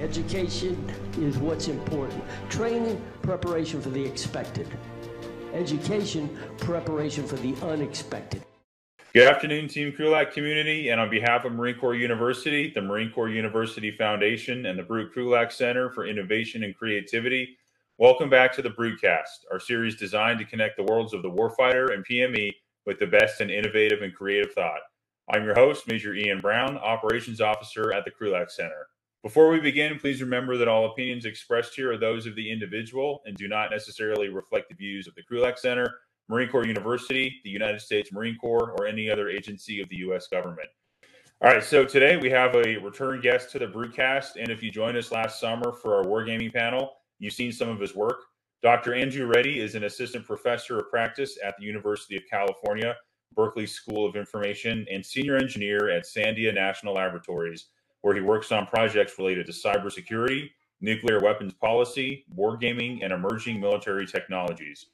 Education is what's important. Training, preparation for the expected. Education, preparation for the unexpected. Good afternoon, Team Krulak community. And on behalf of Marine Corps University, the Marine Corps University Foundation, and the Brute Krulak Center for Innovation and Creativity, welcome back to the BruteCast, our series designed to connect the worlds of the warfighter and PME with the best in innovative and creative thought. I'm your host, Major Ian Brown, Operations Officer at the Krulak Center. Before we begin, please remember that all opinions expressed here are those of the individual and do not necessarily reflect the views of the Krulak Center, Marine Corps University, the United States Marine Corps, or any other agency of the U.S. government. All right, so today we have a return guest to the BruteCast, and if you joined us last summer for our wargaming panel, you've seen some of his work. Dr. Andrew Reddie is an assistant professor of practice at the University of California, Berkeley School of Information, and senior engineer at Sandia National Laboratories where he works on projects related to cybersecurity, nuclear weapons policy, wargaming, and emerging military technologies.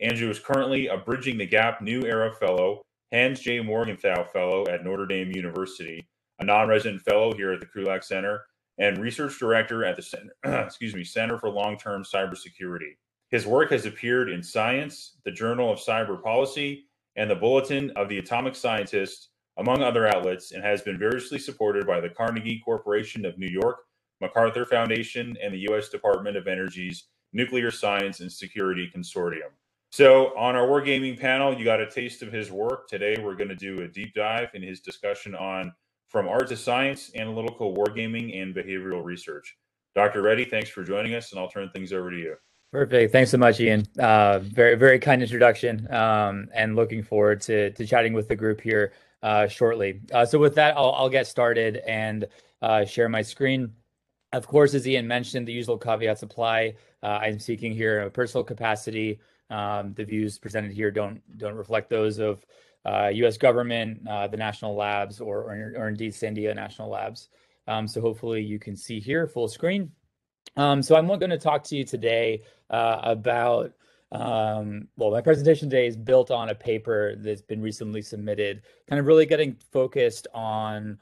Andrew is currently a Bridging the Gap New Era Fellow, Hans J. Morgenthau Fellow at Notre Dame University, a non-resident fellow here at the Krulak Center, and research director at the Center, excuse me, Center for Long-Term Cybersecurity. His work has appeared in Science, the Journal of Cyber Policy, and the Bulletin of the Atomic Scientist, among other outlets, and has been variously supported by the Carnegie Corporation of New York, MacArthur Foundation, and the U.S. Department of Energy's Nuclear Science and Security Consortium. So, on our Wargaming panel, you got a taste of his work. Today, we're going to do a deep dive in his discussion on From Art to Science, Analytical Wargaming, and Behavioral Research. Dr. Reddie, thanks for joining us, and I'll turn things over to you. Perfect. Thanks so much, Ian. Uh, very, very kind introduction, um, and looking forward to, to chatting with the group here uh, shortly. Uh, so with that, I'll, I'll get started and uh, share my screen. Of course, as Ian mentioned, the usual caveats apply. Uh, I'm speaking here in a personal capacity. Um, the views presented here don't don't reflect those of uh U.S. Uh, government, uh, the national labs, or, or, or indeed Sandia National Labs. Um, so hopefully you can see here full screen. Um, so I'm going to talk to you today about um, well, my presentation today is built on a paper that's been recently submitted, kind of really getting focused on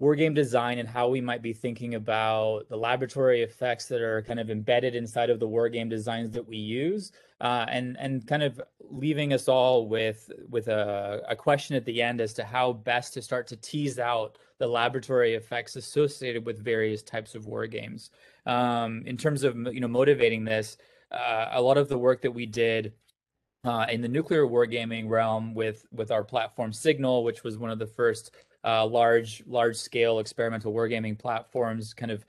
wargame design and how we might be thinking about the laboratory effects that are kind of embedded inside of the wargame designs that we use, uh, and and kind of leaving us all with with a, a question at the end as to how best to start to tease out the laboratory effects associated with various types of wargames. Um, in terms of you know motivating this, uh, a lot of the work that we did uh, in the nuclear wargaming realm with with our platform Signal, which was one of the first uh, large large scale experimental wargaming platforms, kind of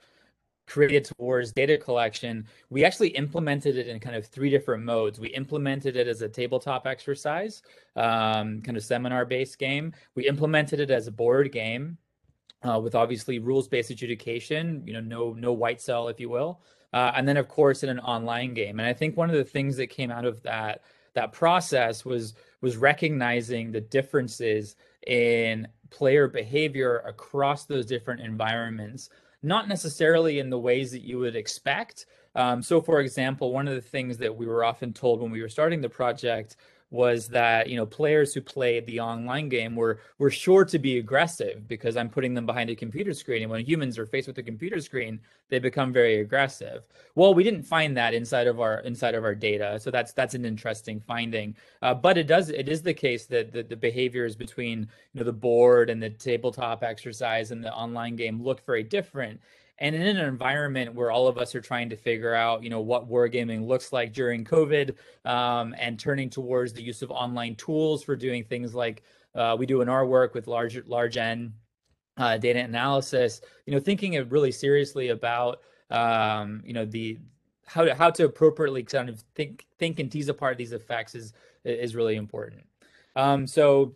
created towards data collection. We actually implemented it in kind of three different modes. We implemented it as a tabletop exercise, um, kind of seminar based game. We implemented it as a board game. Uh, with obviously rules-based adjudication, you know, no no white cell, if you will, uh, and then of course in an online game. And I think one of the things that came out of that that process was was recognizing the differences in player behavior across those different environments, not necessarily in the ways that you would expect. Um, so, for example, one of the things that we were often told when we were starting the project was that you know players who played the online game were were sure to be aggressive because I'm putting them behind a computer screen, and when humans are faced with a computer screen, they become very aggressive. Well, we didn't find that inside of our inside of our data, so that's that's an interesting finding. Uh, but it does it is the case that the, the behaviors between you know the board and the tabletop exercise and the online game look very different and in an environment where all of us are trying to figure out you know what wargaming looks like during covid um, and turning towards the use of online tools for doing things like uh, we do in our work with large large n uh, data analysis you know thinking really seriously about um, you know the how to how to appropriately kind of think think and tease apart these effects is is really important. Um, so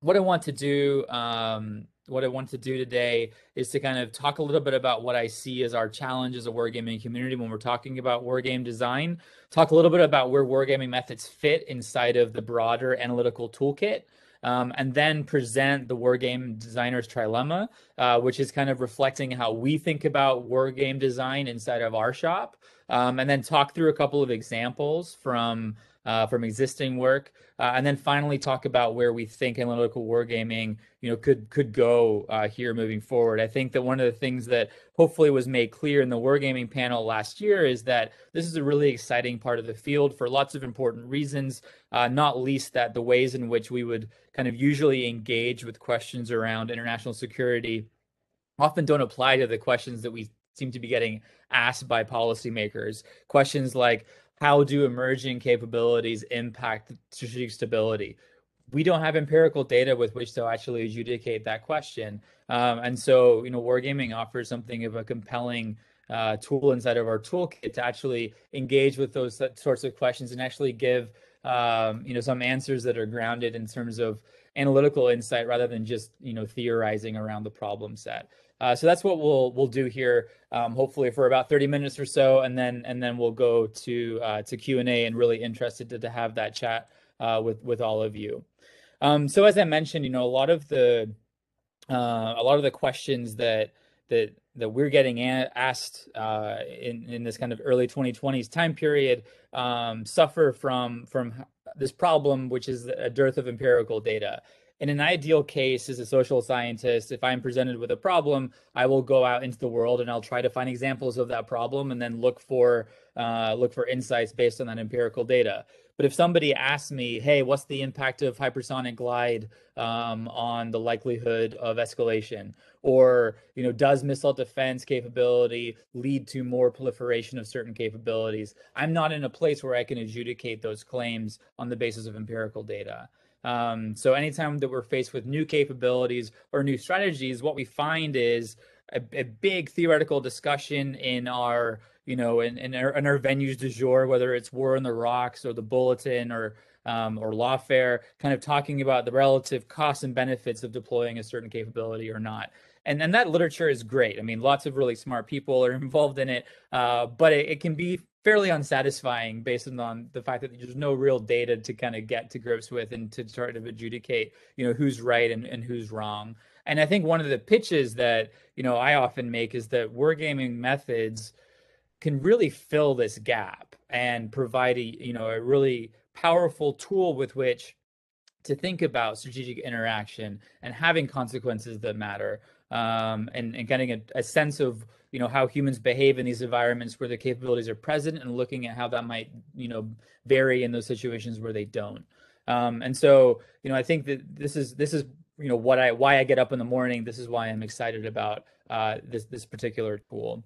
what i want to do um, what I want to do today is to kind of talk a little bit about what I see as our challenge as a wargaming community when we're talking about wargame design. Talk a little bit about where wargaming methods fit inside of the broader analytical toolkit. Um, and then present the wargame designer's trilemma, uh, which is kind of reflecting how we think about wargame design inside of our shop. Um, and then talk through a couple of examples from uh, from existing work, uh, and then finally talk about where we think analytical wargaming, you know, could could go uh, here moving forward. I think that one of the things that hopefully was made clear in the wargaming panel last year is that this is a really exciting part of the field for lots of important reasons, uh, not least that the ways in which we would kind of usually engage with questions around international security often don't apply to the questions that we seem to be getting asked by policymakers. Questions like how do emerging capabilities impact strategic stability? We don't have empirical data with which to actually adjudicate that question. Um, and so, you know, wargaming offers something of a compelling uh, tool inside of our toolkit to actually engage with those sorts of questions and actually give, um, you know, some answers that are grounded in terms of analytical insight rather than just, you know, theorizing around the problem set. Uh, so that's what we'll we'll do here, um, hopefully for about 30 minutes or so, and then and then we'll go to uh, to Q and A. And really interested to, to have that chat uh, with with all of you. Um, so as I mentioned, you know, a lot of the uh, a lot of the questions that that that we're getting asked uh, in in this kind of early 2020s time period um, suffer from from this problem, which is a dearth of empirical data in an ideal case as a social scientist if i'm presented with a problem i will go out into the world and i'll try to find examples of that problem and then look for uh, look for insights based on that empirical data. But if somebody asks me hey what's the impact of hypersonic glide um, on the likelihood of escalation? Or you know does missile defense capability lead to more proliferation of certain capabilities? I'm not in a place where i can adjudicate those claims on the basis of empirical data um, so anytime that we're faced with new capabilities or new strategies, what we find is a, a big theoretical discussion in our, you know, in, in our, in, our, venues du jour, whether it's War on the Rocks or the Bulletin or um, or Lawfare, kind of talking about the relative costs and benefits of deploying a certain capability or not. And and that literature is great. I mean, lots of really smart people are involved in it, uh, but it, it can be fairly unsatisfying based on the fact that there's no real data to kind of get to grips with and to try to adjudicate, you know, who's right and, and who's wrong. And I think one of the pitches that, you know, I often make is that wargaming methods can really fill this gap and provide a, you know, a really powerful tool with which to think about strategic interaction and having consequences that matter um, and, and getting a, a sense of you know how humans behave in these environments where the capabilities are present and looking at how that might you know vary in those situations where they don't um, and so you know i think that this is this is you know what i why i get up in the morning this is why i'm excited about uh, this this particular tool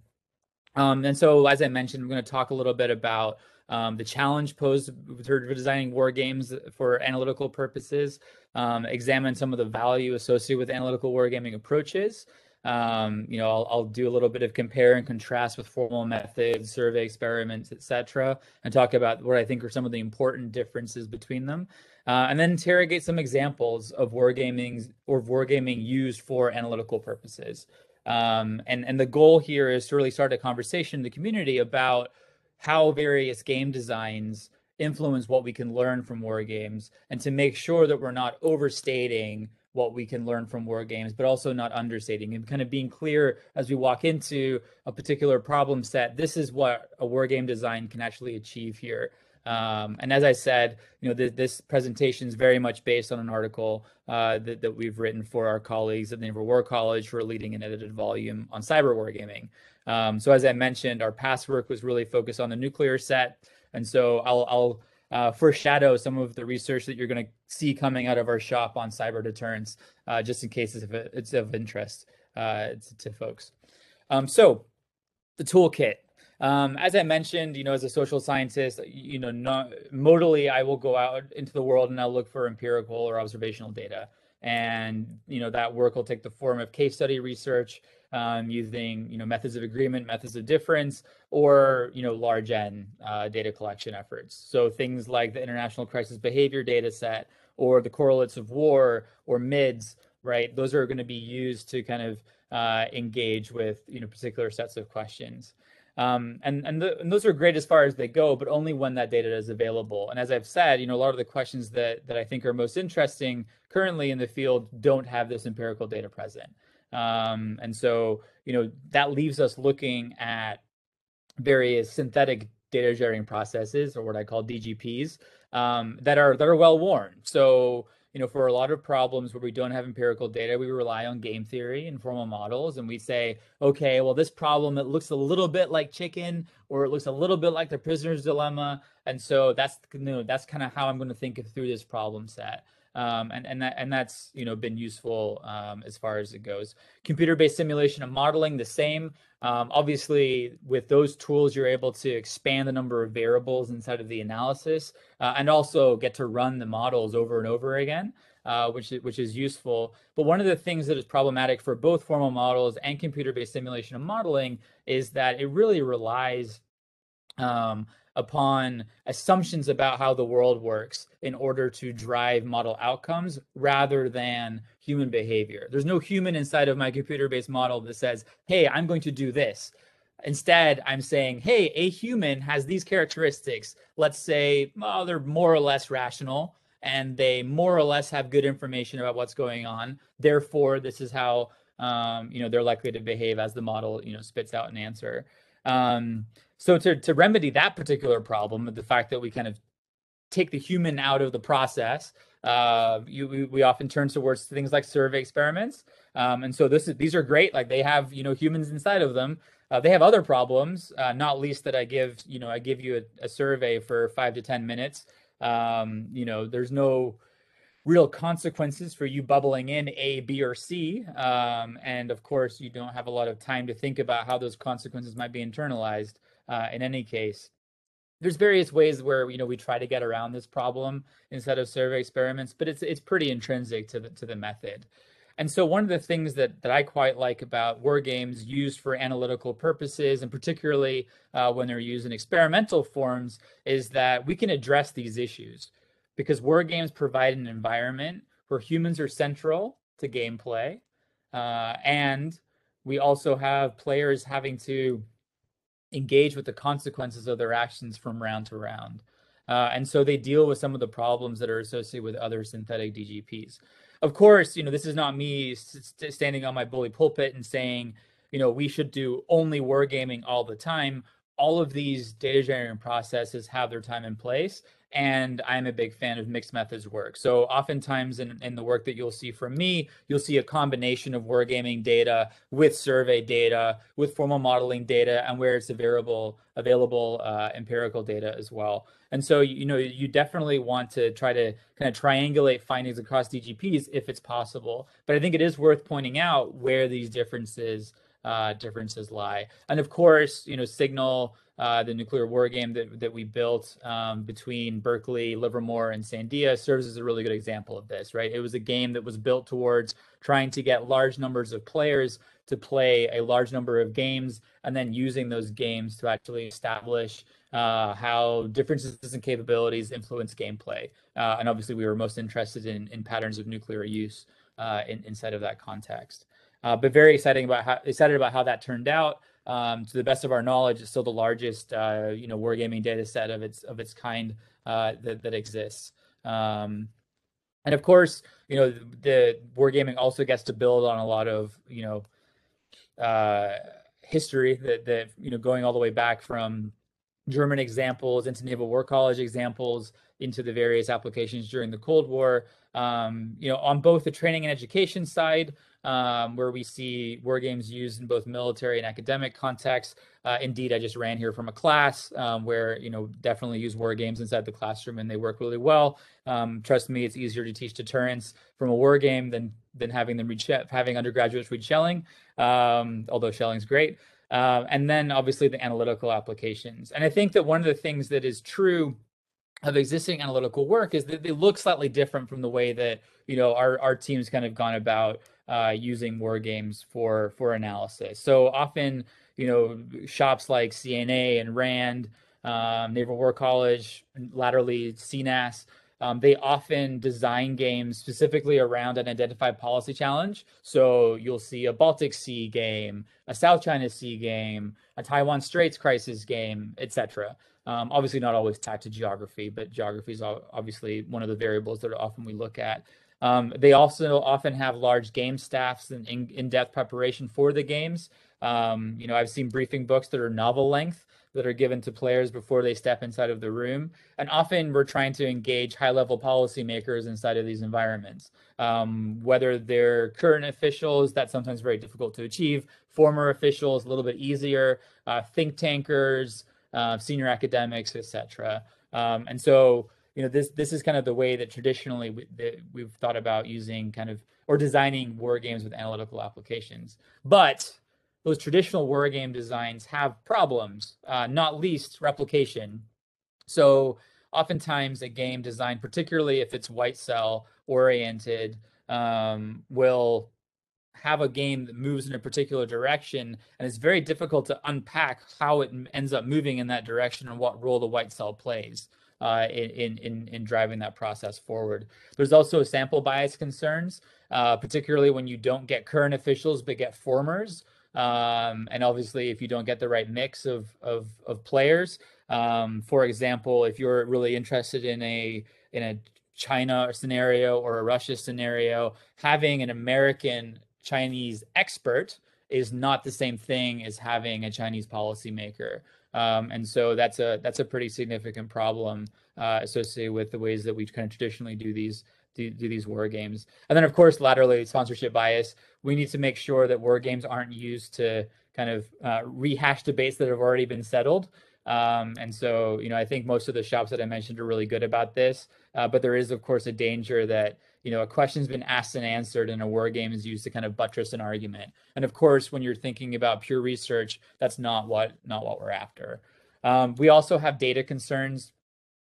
um, and so as i mentioned i'm going to talk a little bit about um, the challenge posed for designing war games for analytical purposes, um, examine some of the value associated with analytical wargaming approaches. Um, you know, I'll, I'll, do a little bit of compare and contrast with formal methods, survey experiments, etc., and talk about what I think are some of the important differences between them. Uh, and then interrogate some examples of wargaming or wargaming used for analytical purposes. Um, and and the goal here is to really start a conversation in the community about how various game designs influence what we can learn from war games and to make sure that we're not overstating what we can learn from war games but also not understating and kind of being clear as we walk into a particular problem set this is what a war game design can actually achieve here um, and as I said, you know, th- this presentation is very much based on an article uh, that, that we've written for our colleagues at the Naval War College for leading and edited volume on cyber wargaming. Um, so as I mentioned, our past work was really focused on the nuclear set. And so I'll, I'll uh, foreshadow some of the research that you're going to see coming out of our shop on cyber deterrence, uh, just in case it's of interest uh, to, to, folks. Um, so the toolkit. Um, as I mentioned, you know, as a social scientist, you know, not, modally, I will go out into the world and I'll look for empirical or observational data. And, you know, that work will take the form of case study research, um, using you know methods of agreement, methods of difference, or you know large N uh, data collection efforts. So things like the International Crisis Behavior Data Set or the correlates of war or MIDS, right? Those are going to be used to kind of uh, engage with you know particular sets of questions. Um, and and, the, and, those are great as far as they go, but only when that data is available. And as I've said, you know, a lot of the questions that that I think are most interesting currently in the field don't have this empirical data present. Um, and so, you know, that leaves us looking at various synthetic data generating processes, or what I call DGPs, um, that are that are well worn. So you know, for a lot of problems where we don't have empirical data, we rely on game theory and formal models, and we say, okay, well, this problem it looks a little bit like chicken, or it looks a little bit like the prisoner's dilemma, and so that's you know that's kind of how I'm going to think through this problem set. Um, and and that and that's you know been useful um, as far as it goes. Computer-based simulation and modeling the same. Um, obviously, with those tools, you're able to expand the number of variables inside of the analysis, uh, and also get to run the models over and over again, uh, which which is useful. But one of the things that is problematic for both formal models and computer-based simulation and modeling is that it really relies um, upon assumptions about how the world works in order to drive model outcomes rather than human behavior. There's no human inside of my computer based model that says, hey, I'm going to do this. Instead, I'm saying, hey, a human has these characteristics. Let's say, well, they're more or less rational and they more or less have good information about what's going on. Therefore, this is how um, you know they're likely to behave as the model you know spits out an answer. Um, so to to remedy that particular problem, the fact that we kind of take the human out of the process, uh, you, we, we often turn towards things like survey experiments. Um, and so this is these are great. Like they have you know humans inside of them. Uh, they have other problems, uh, not least that I give you know I give you a, a survey for five to ten minutes. Um, you know, there's no real consequences for you bubbling in A, B, or C. Um, and of course, you don't have a lot of time to think about how those consequences might be internalized uh, in any case. There's various ways where you know we try to get around this problem instead of survey experiments, but it's it's pretty intrinsic to the to the method. And so one of the things that that I quite like about war games used for analytical purposes, and particularly uh, when they're used in experimental forms, is that we can address these issues because war games provide an environment where humans are central to gameplay, uh, and we also have players having to engage with the consequences of their actions from round to round. Uh, and so they deal with some of the problems that are associated with other synthetic DGPs. Of course, you know, this is not me st- standing on my bully pulpit and saying, you know, we should do only wargaming all the time. All of these data generating processes have their time and place and I'm a big fan of mixed methods work. So oftentimes in, in the work that you'll see from me, you'll see a combination of wargaming data with survey data, with formal modeling data, and where it's available, available uh, empirical data as well. And so, you know, you definitely want to try to kind of triangulate findings across DGPs if it's possible. But I think it is worth pointing out where these differences uh, differences lie. And of course, you know, Signal uh, the nuclear war game that, that we built um, between Berkeley, Livermore, and Sandia serves as a really good example of this, right? It was a game that was built towards trying to get large numbers of players to play a large number of games and then using those games to actually establish uh, how differences in capabilities influence gameplay. Uh, and obviously, we were most interested in, in patterns of nuclear use uh, in, inside of that context. Uh, but very exciting about how excited about how that turned out um, to the best of our knowledge, it's still the largest, uh, you know, wargaming data set of its of its kind uh, that that exists. Um, and of course, you know, the wargaming also gets to build on a lot of, you know, uh, history that that you know going all the way back from German examples into Naval War College examples into the various applications during the Cold War. Um, you know, on both the training and education side, um, where we see war games used in both military and academic contexts. Uh, indeed, I just ran here from a class um, where you know definitely use war games inside the classroom, and they work really well. Um, trust me, it's easier to teach deterrence from a war game than than having them read having undergraduates read Schelling. Um, although Schelling's great. Uh, and then obviously the analytical applications. And I think that one of the things that is true of existing analytical work is that they look slightly different from the way that you know our our teams kind of gone about uh, using war games for for analysis. So often, you know, shops like CNA and RAND, um, Naval War College, latterly CNAS, um, they often design games specifically around an identified policy challenge. So you'll see a Baltic Sea game, a South China Sea game, a Taiwan Straits crisis game, etc. Um, obviously, not always tied to geography, but geography is obviously one of the variables that often we look at. Um, they also often have large game staffs and in, in-depth preparation for the games. Um, you know, I've seen briefing books that are novel length that are given to players before they step inside of the room. And often we're trying to engage high level policymakers inside of these environments. Um, whether they're current officials, that's sometimes very difficult to achieve, former officials, a little bit easier, uh, think tankers, uh, senior academics, etc. Um, and so, you know, this this is kind of the way that traditionally we, that we've thought about using kind of or designing war games with analytical applications. But those traditional war game designs have problems, uh, not least replication. So oftentimes a game design, particularly if it's white cell oriented, um, will have a game that moves in a particular direction and it's very difficult to unpack how it ends up moving in that direction and what role the white cell plays uh, in, in, in driving that process forward. There's also sample bias concerns, uh, particularly when you don't get current officials but get formers. Um, and obviously, if you don't get the right mix of of, of players, um, for example, if you're really interested in a in a China scenario or a Russia scenario, having an American Chinese expert is not the same thing as having a Chinese policymaker. Um, and so that's a that's a pretty significant problem uh, associated with the ways that we kind of traditionally do these do, do these war games. And then, of course, laterally, sponsorship bias. We need to make sure that war games aren't used to kind of uh, rehash debates that have already been settled. Um, and so, you know, I think most of the shops that I mentioned are really good about this. Uh, but there is, of course, a danger that, you know, a question's been asked and answered and a war game is used to kind of buttress an argument. And of course, when you're thinking about pure research, that's not what not what we're after. Um, we also have data concerns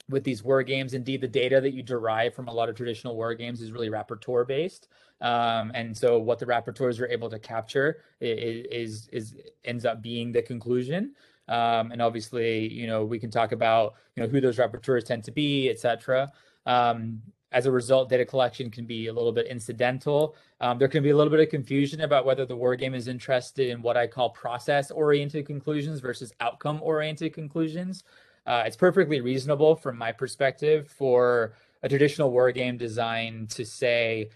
with these war games. Indeed, the data that you derive from a lot of traditional war games is really rapporteur based. Um, and so what the rapporteurs are able to capture is, is, is ends up being the conclusion. Um, and obviously, you know, we can talk about, you know, who those rapporteurs tend to be, et cetera. Um, as a result, data collection can be a little bit incidental. Um, there can be a little bit of confusion about whether the war game is interested in what I call process oriented conclusions versus outcome oriented conclusions. Uh, it's perfectly reasonable from my perspective for a traditional war game design to say,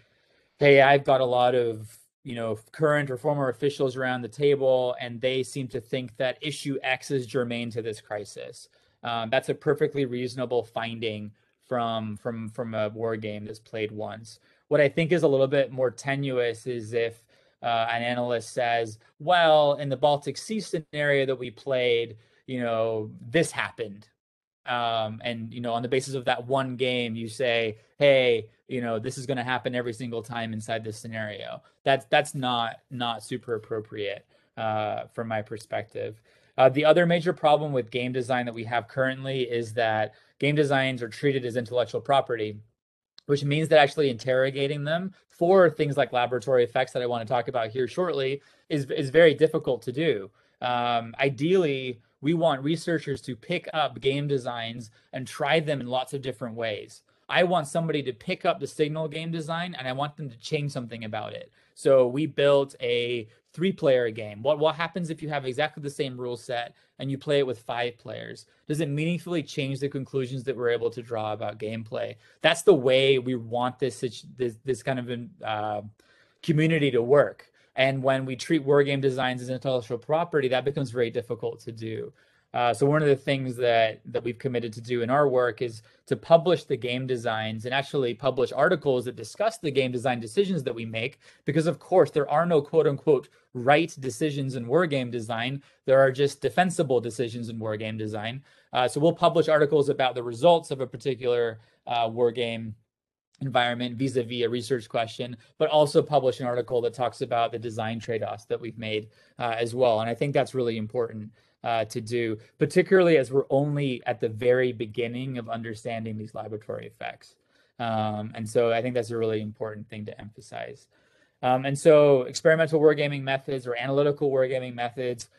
hey, I've got a lot of you know current or former officials around the table, and they seem to think that issue X is germane to this crisis. Um, that's a perfectly reasonable finding from from from a war game that's played once. What I think is a little bit more tenuous is if uh, an analyst says, "Well, in the Baltic Sea scenario that we played, you know, this happened. Um, and you know, on the basis of that one game, you say, hey, you know, this is going to happen every single time inside this scenario. That's that's not not super appropriate uh, from my perspective. Uh, the other major problem with game design that we have currently is that game designs are treated as intellectual property, which means that actually interrogating them for things like laboratory effects that I want to talk about here shortly is is very difficult to do. Um, ideally, we want researchers to pick up game designs and try them in lots of different ways. I want somebody to pick up the signal game design and I want them to change something about it. So we built a three player game. What what happens if you have exactly the same rule set and you play it with five players? Does it meaningfully change the conclusions that we're able to draw about gameplay? That's the way we want this this this kind of uh, community to work. And when we treat war game designs as intellectual property, that becomes very difficult to do. Uh, so one of the things that that we've committed to do in our work is to publish the game designs and actually publish articles that discuss the game design decisions that we make. Because of course there are no quote unquote right decisions in war game design. There are just defensible decisions in war game design. Uh, so we'll publish articles about the results of a particular uh, war game environment vis-a-vis a research question but also publish an article that talks about the design trade-offs that we've made uh, as well and i think that's really important uh, to do particularly as we're only at the very beginning of understanding these laboratory effects. Um, and so i think that's a really important thing to emphasize. Um, and so experimental wargaming methods or analytical wargaming methods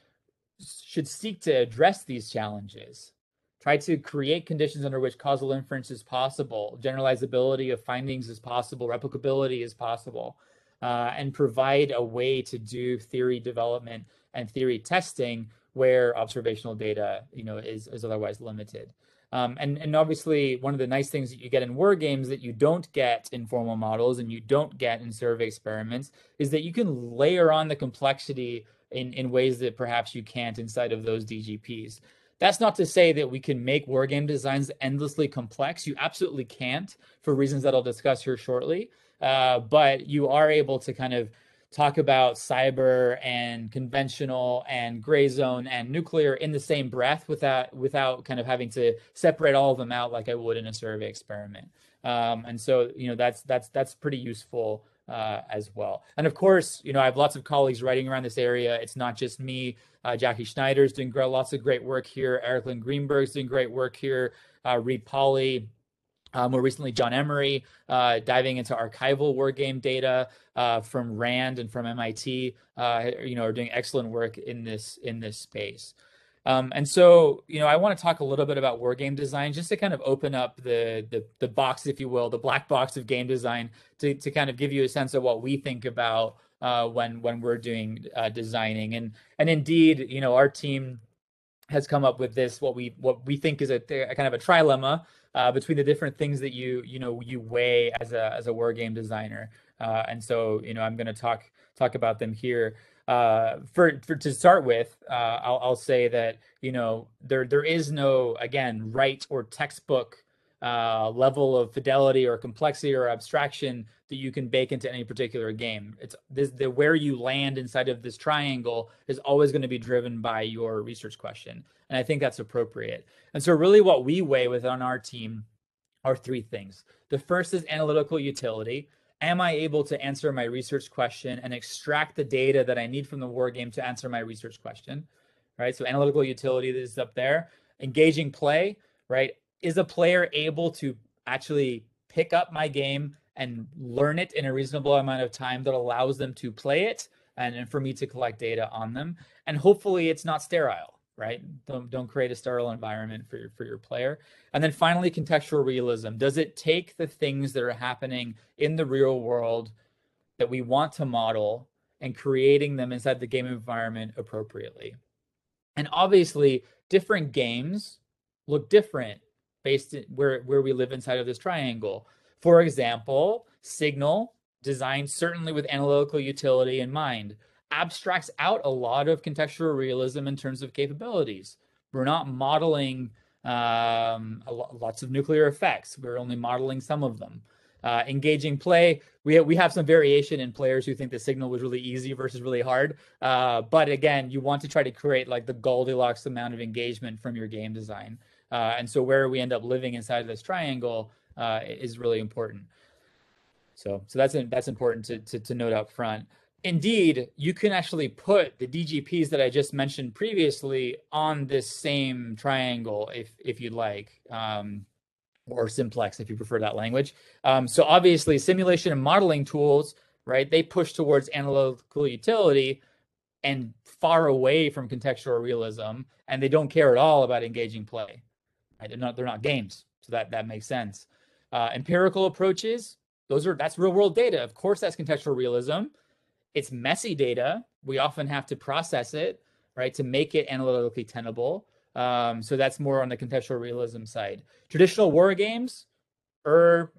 should seek to address these challenges. Try to create conditions under which causal inference is possible, generalizability of findings is possible, replicability is possible, uh, and provide a way to do theory development and theory testing where observational data, you know, is, is otherwise limited. Um, and, and obviously, one of the nice things that you get in war games that you don't get in formal models and you don't get in survey experiments is that you can layer on the complexity in, in ways that perhaps you can't inside of those DGPs. That's not to say that we can make wargame designs endlessly complex. You absolutely can't for reasons that I'll discuss here shortly. Uh, but you are able to kind of talk about cyber and conventional and gray zone and nuclear in the same breath without without kind of having to separate all of them out like I would in a survey experiment. Um, and so you know that's that's that's pretty useful uh, as well. And of course, you know I have lots of colleagues writing around this area. It's not just me. Uh, Jackie Schneider's doing lots of great work here. Erik Lin-Greenberg's doing great work here. Uh, Reid Pauly, uh, more recently, John Emery uh, diving into archival war game data uh, from RAND and from MIT. Uh, you know, are doing excellent work in this in this space. Um, and so, you know, I want to talk a little bit about war game design, just to kind of open up the, the the box, if you will, the black box of game design, to to kind of give you a sense of what we think about uh, when when we're doing uh, designing. And and indeed, you know, our team has come up with this what we what we think is a, a kind of a trilemma uh, between the different things that you you know you weigh as a as a war game designer. Uh, and so you know I'm going to talk talk about them here. Uh, for, for to start with, uh, I'll, I'll say that you know there there is no again right or textbook uh, level of fidelity or complexity or abstraction that you can bake into any particular game. It's this, the where you land inside of this triangle is always going to be driven by your research question, and I think that's appropriate. And so, really, what we weigh within our team are three things. The first is analytical utility. Am I able to answer my research question and extract the data that I need from the war game to answer my research question? Right. So analytical utility is up there. Engaging play. Right is a player able to actually pick up my game and learn it in a reasonable amount of time that allows them to play it and, and for me to collect data on them and hopefully it's not sterile right? Don't don't create a sterile environment for your for your player. And then finally contextual realism. Does it take the things that are happening in the real world that we want to model and creating them inside the game environment appropriately? And obviously different games look different based where where we live inside of this triangle. For example, Signal, designed certainly with analytical utility in mind, abstracts out a lot of contextual realism in terms of capabilities. We're not modeling um, lots of nuclear effects. We're only modeling some of them. Uh, engaging play, we have, we have some variation in players who think the signal was really easy versus really hard. Uh, but again, you want to try to create like the Goldilocks amount of engagement from your game design. Uh, and so where we end up living inside of this triangle uh, is really important. So, so that's that's important to, to, to note up front. Indeed, you can actually put the DGPs that I just mentioned previously on this same triangle if if you'd like, um, or simplex if you prefer that language. Um, so obviously, simulation and modeling tools, right? They push towards analytical utility and far away from contextual realism, and they don't care at all about engaging play. Right? They're not they're not games, so that that makes sense. Uh, empirical approaches, those are that's real world data. Of course, that's contextual realism. It's messy data. We often have to process it, right, to make it analytically tenable. Um, so that's more on the contextual realism side. Traditional war games are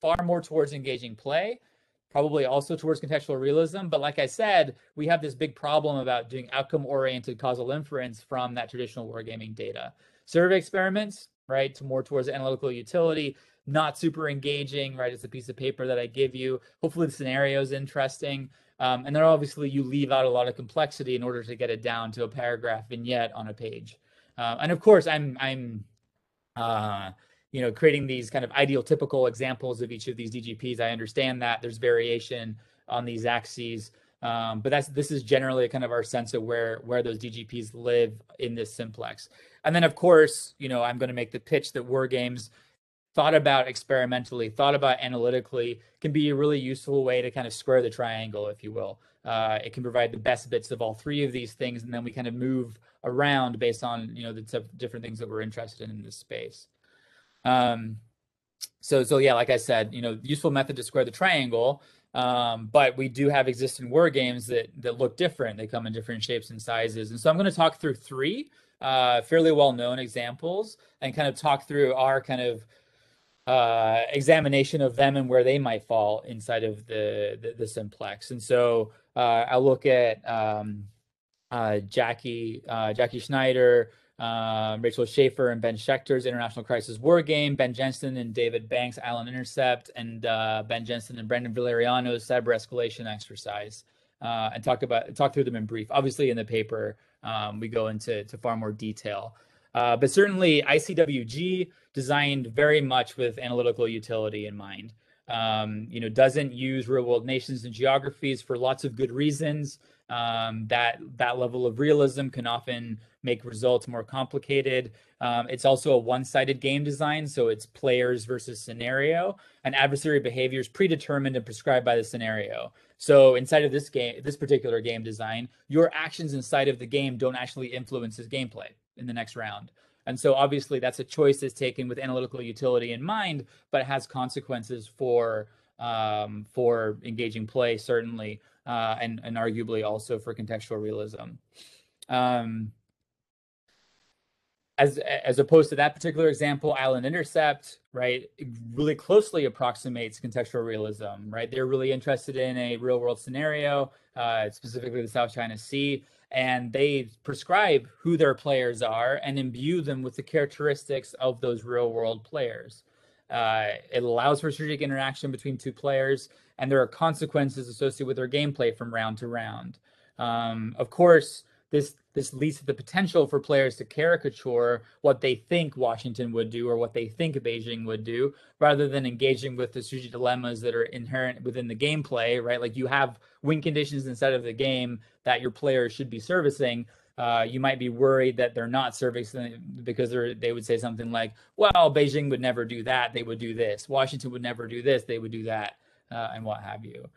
far more towards engaging play, probably also towards contextual realism. But like I said, we have this big problem about doing outcome oriented causal inference from that traditional wargaming data. Survey experiments, right, to more towards analytical utility, not super engaging, right? It's a piece of paper that I give you. Hopefully, the scenario is interesting. Um, and then obviously, you leave out a lot of complexity in order to get it down to a paragraph vignette on a page. Uh, and of course, I'm I'm uh, you know creating these kind of ideal typical examples of each of these DGPs. I understand that there's variation on these axes. Um, but that's this is generally kind of our sense of where where those DGPs live in this simplex. And then of course, you know, I'm going to make the pitch that war games thought about experimentally, thought about analytically, can be a really useful way to kind of square the triangle, if you will. Uh, it can provide the best bits of all three of these things, and then we kind of move around based on you know the different things that we're interested in in this space. Um, so so yeah, like I said, you know, useful method to square the triangle um, but we do have existing war games that that look different. They come in different shapes and sizes. And so I'm going to talk through three uh, fairly well known examples and kind of talk through our kind of uh, examination of them and where they might fall inside of the the, the simplex. And so uh, I'll look at um, uh, Jackie uh, Jackie Schneider, uh, Rachael Shaffer, and Ben Schechter's International Crisis War Game, Ben Jensen and David Banks' Island Intercept, and uh, Ben Jensen and Brandon Valeriano's Cyber Escalation Exercise, uh, and talk about talk through them in brief. Obviously, in the paper, um, we go into to far more detail. Uh, but certainly, ICWG designed very much with analytical utility in mind. Um, you know, doesn't use real world nations and geographies for lots of good reasons. Um, that that level of realism can often make results more complicated. Um, it's also a one-sided game design, so it's players versus scenario, and adversary behavior is predetermined and prescribed by the scenario. So inside of this game, this particular game design, your actions inside of the game don't actually influence his gameplay in the next round. And so obviously that's a choice that's taken with analytical utility in mind, but it has consequences for um, for engaging play certainly, uh, and and arguably also for contextual realism. Um, as as opposed to that particular example, Island Intercept, right, really closely approximates contextual realism, right? They're really interested in a real world scenario, uh, specifically the South China Sea, and they prescribe who their players are and imbue them with the characteristics of those real world players. Uh, it allows for strategic interaction between two players, and there are consequences associated with their gameplay from round to round. Um, of course, this this leads to the potential for players to caricature what they think Washington would do or what they think Beijing would do, rather than engaging with the strategic dilemmas that are inherent within the gameplay. Right, like you have win conditions inside of the game that your players should be servicing. Uh, you might be worried that they're not servicing because they would say something like, "Well, Beijing would never do that; they would do this. Washington would never do this; they would do that," uh, and what have you.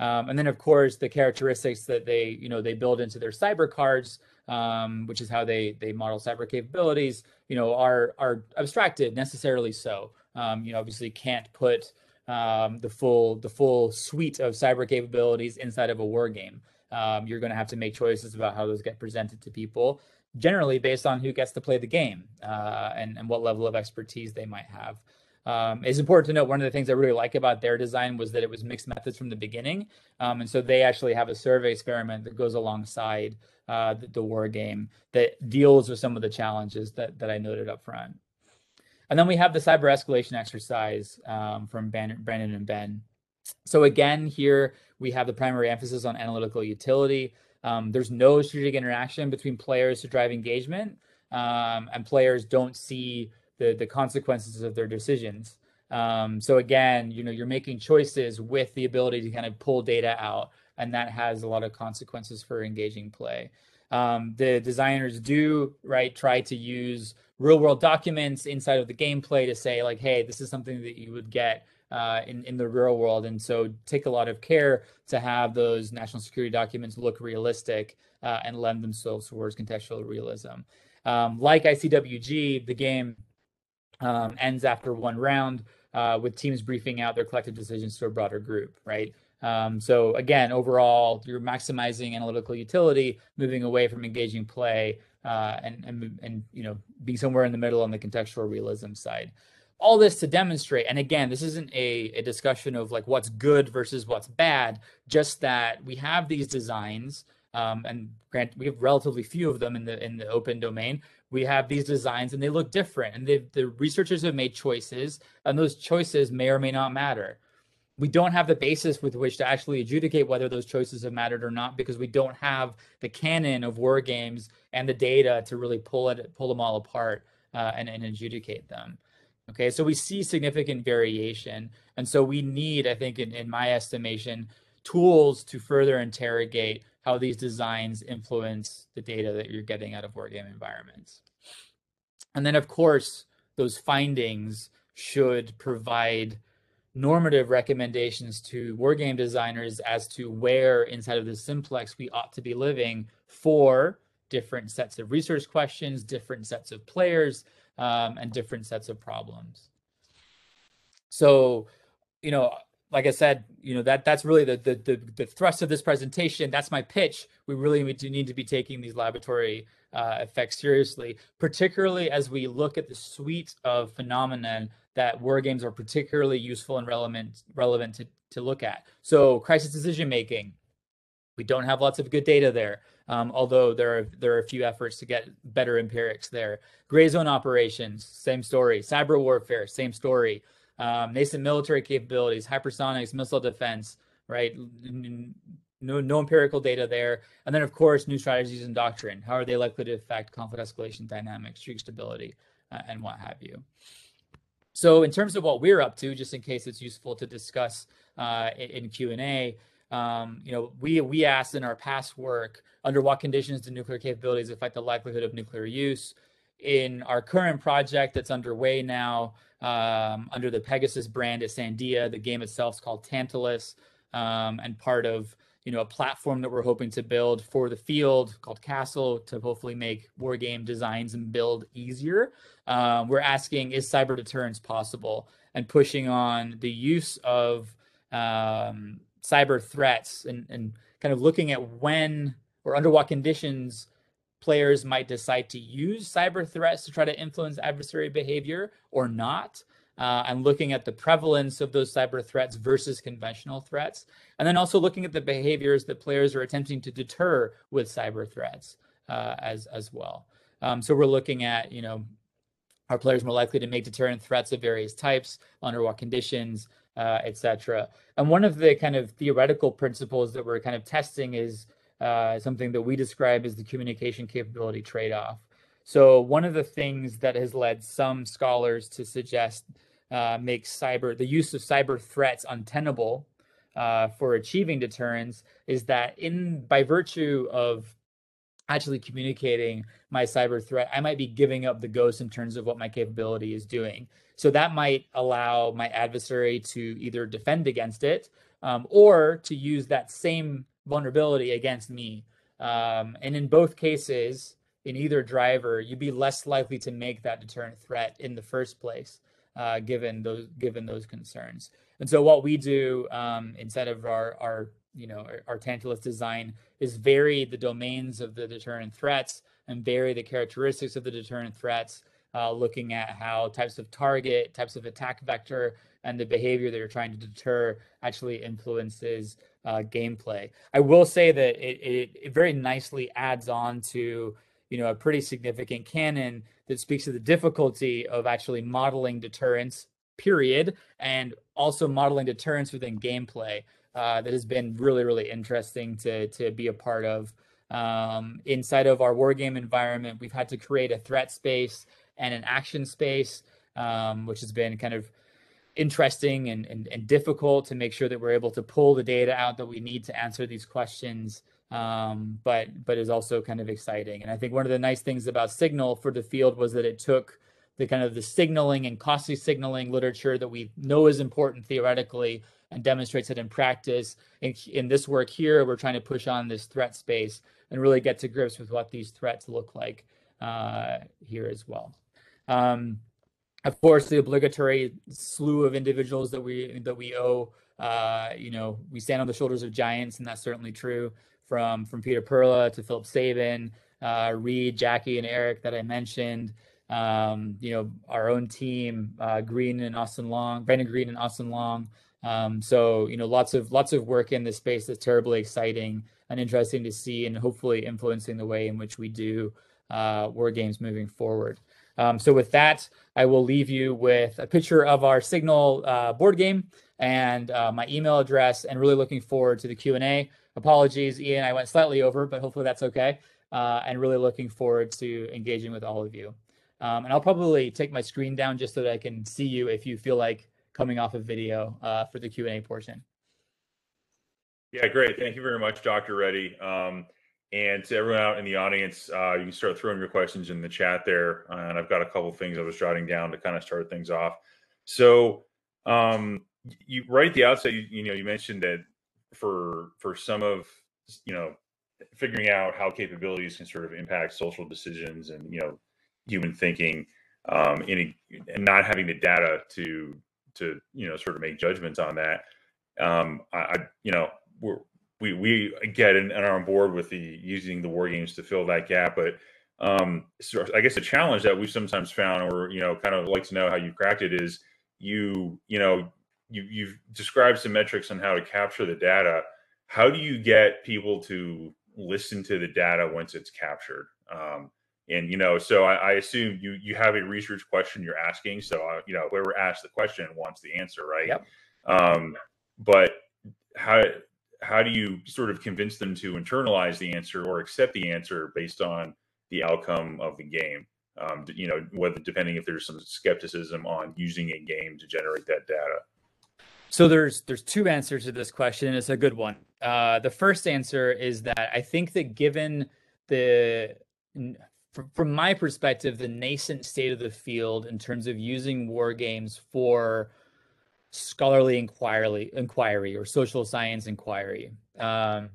Um, and then, of course, the characteristics that they, you know, they build into their cyber cards, um, which is how they they model cyber capabilities, you know, are are abstracted necessarily so. Um, you know, obviously can't put um, the full the full suite of cyber capabilities inside of a war game. Um, you're going to have to make choices about how those get presented to people, generally based on who gets to play the game uh, and and what level of expertise they might have. Um, it's important to note one of the things I really like about their design was that it was mixed methods from the beginning. Um, and so they actually have a survey experiment that goes alongside uh, the, the, war game that deals with some of the challenges that, that I noted up front. And then we have the cyber escalation exercise um, from Ban- Brandon and Ben. So again, here we have the primary emphasis on analytical utility. Um, there's no strategic interaction between players to drive engagement, um, and players don't see the the consequences of their decisions. Um, so again, you know, you're making choices with the ability to kind of pull data out, and that has a lot of consequences for engaging play. Um, the designers do right try to use real world documents inside of the gameplay to say like, hey, this is something that you would get uh, in in the real world, and so take a lot of care to have those national security documents look realistic uh, and lend themselves towards contextual realism. Um, like ICWG, the game um, ends after one round uh, with teams briefing out their collective decisions to a broader group, right? Um, so again, overall, you're maximizing analytical utility, moving away from engaging play, uh, and and and you know being somewhere in the middle on the contextual realism side. All this to demonstrate, and again, this isn't a, a discussion of like what's good versus what's bad, just that we have these designs um, and grant we have relatively few of them in the in the open domain. We have these designs and they look different, and the researchers have made choices, and those choices may or may not matter. We don't have the basis with which to actually adjudicate whether those choices have mattered or not because we don't have the canon of war games and the data to really pull it pull them all apart uh, and, and adjudicate them. Okay, so we see significant variation, and so we need, I think, in, in my estimation, tools to further interrogate how these designs influence the data that you're getting out of wargame environments. And then, of course, those findings should provide normative recommendations to wargame designers as to where inside of the simplex we ought to be living for different sets of research questions, different sets of players, um, and different sets of problems. So, you know, like I said, you know that that's really the, the the the, thrust of this presentation. That's my pitch. We really need to need to be taking these laboratory uh, effects seriously, particularly as we look at the suite of phenomenon that war games are particularly useful and relevant relevant to to look at. So crisis decision making, We don't have lots of good data there, um, although there are there are a few efforts to get better empirics there. Gray zone operations, same story. Cyber warfare, same story. Um, nascent military capabilities, hypersonics, missile defense, right? No, no empirical data there. And then, of course, new strategies and doctrine. How are they likely to affect conflict escalation dynamics, streak stability, uh, and what have you? So, in terms of what we're up to, just in case it's useful to discuss uh, in Q and A, um, you know, we we asked in our past work under what conditions do nuclear capabilities affect the likelihood of nuclear use. In our current project that's underway now, um, under the Pegasus brand at Sandia, the game itself is called Tantalus, um, and part of you know a platform that we're hoping to build for the field called Castle to hopefully make war game designs and build easier. Um, we're asking is cyber deterrence possible and pushing on the use of um, cyber threats and, and kind of looking at when or under what conditions players might decide to use cyber threats to try to influence adversary behavior or not. Uh, and looking at the prevalence of those cyber threats versus conventional threats. And then also looking at the behaviors that players are attempting to deter with cyber threats uh, as, as well. Um, so we're looking at, you know, are players more likely to make deterrent threats of various types, under what conditions, uh, etc. And one of the kind of theoretical principles that we're kind of testing is uh, something that we describe as the communication capability trade-off. So one of the things that has led some scholars to suggest uh, makes cyber the use of cyber threats untenable uh, for achieving deterrence is that in by virtue of actually communicating my cyber threat, I might be giving up the ghost in terms of what my capability is doing. So that might allow my adversary to either defend against it um, or to use that same vulnerability against me. Um, and in both cases, in either driver, you'd be less likely to make that deterrent threat in the first place, uh, given those given those concerns. And so, what we do um, instead of our our you know our, our Tantalus design is vary the domains of the deterrent threats and vary the characteristics of the deterrent threats uh, looking at how types of target, types of attack vector, and the behavior that you're trying to deter actually influences uh, gameplay. I will say that it, it, it, very nicely adds on to you know a pretty significant canon that speaks to the difficulty of actually modeling deterrence period and also modeling deterrence within gameplay uh, that has been really really interesting to to be a part of um, inside of our wargame environment we've had to create a threat space and an action space, um, which has been kind of interesting and, and, and, difficult to make sure that we're able to pull the data out that we need to answer these questions. Um, but but is also kind of exciting. And I think one of the nice things about Signal for the field was that it took the kind of the signaling and costly signaling literature that we know is important theoretically and demonstrates it in practice. In, in this work here, we're trying to push on this threat space and really get to grips with what these threats look like uh, here as well. Um, of course, the obligatory slew of individuals that we that we owe. Uh, you know, we stand on the shoulders of giants, and that's certainly true. From from Peter Perla to Philip Sabin, uh, Reed, Jackie, and Erik that I mentioned. Um, you know, our own team, uh, Green and Austin Long, Brendan Green and Austin Long. Um, so you know, lots of lots of work in this space that's terribly exciting and interesting to see, and hopefully influencing the way in which we do uh, war games moving forward. Um, so with that, I will leave you with a picture of our Signal uh, board game and uh, my email address, and really looking forward to the Q and A. Apologies, Ian, I went slightly over, but hopefully that's okay. Uh, and really looking forward to engaging with all of you. Um, and I'll probably take my screen down just so that I can see you if you feel like coming off of video uh, for the Q and A portion. Yeah, great. Thank you very much, Dr. Reddie. Um, and to everyone out in the audience, uh, you can start throwing your questions in the chat there. Uh, and I've got a couple things I was jotting down to kind of start things off. So, um, you right at the outset, you, you know, you mentioned that for for some of you know figuring out how capabilities can sort of impact social decisions and you know human thinking um, in and not having the data to to you know sort of make judgments on that. Um, I, I you know we're we we get and, are on board with the using the war games to fill that gap. But um, so I guess the challenge that we've sometimes found, or you know, kind of like to know how you cracked it, is you you know you you've described some metrics on how to capture the data, how do you get people to listen to the data once it's captured? Um, and you know, so I, I, assume you you have a research question you're asking. So uh, you know, whoever asked the question wants the answer, right? Yep. Um, but how how do you sort of convince them to internalize the answer or accept the answer based on the outcome of the game? Um, you know, whether depending if there's some skepticism on using a game to generate that data. So there's there's two answers to this question, it's a good one. Uh, the first answer is that I think that given the from my perspective, the nascent state of the field in terms of using war games for scholarly inquiry, inquiry or social science inquiry um,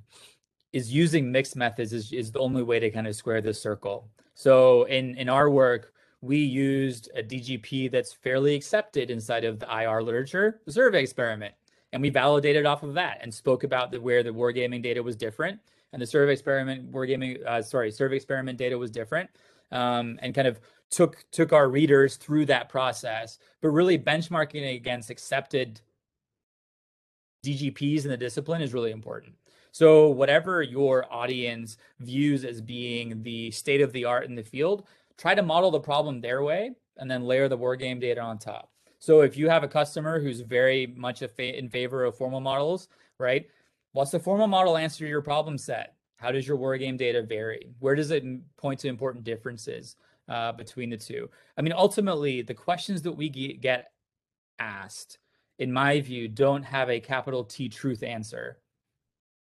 is using mixed methods is, is the only way to kind of square this circle. So in in our work, we used a DGP that's fairly accepted inside of the IR literature, the survey experiment, and we validated off of that and spoke about the, where the wargaming data was different and the survey experiment wargaming uh, sorry survey experiment data was different um, and kind of took took our readers through that process but really benchmarking against accepted dgps in the discipline is really important so whatever your audience views as being the state of the art in the field try to model the problem their way and then layer the war game data on top so if you have a customer who's very much in favor of formal models right What's the formal model answer to your problem set? How does your war game data vary? Where does it point to important differences uh, between the two? I mean, ultimately, the questions that we get asked, in my view, don't have a capital T truth answer.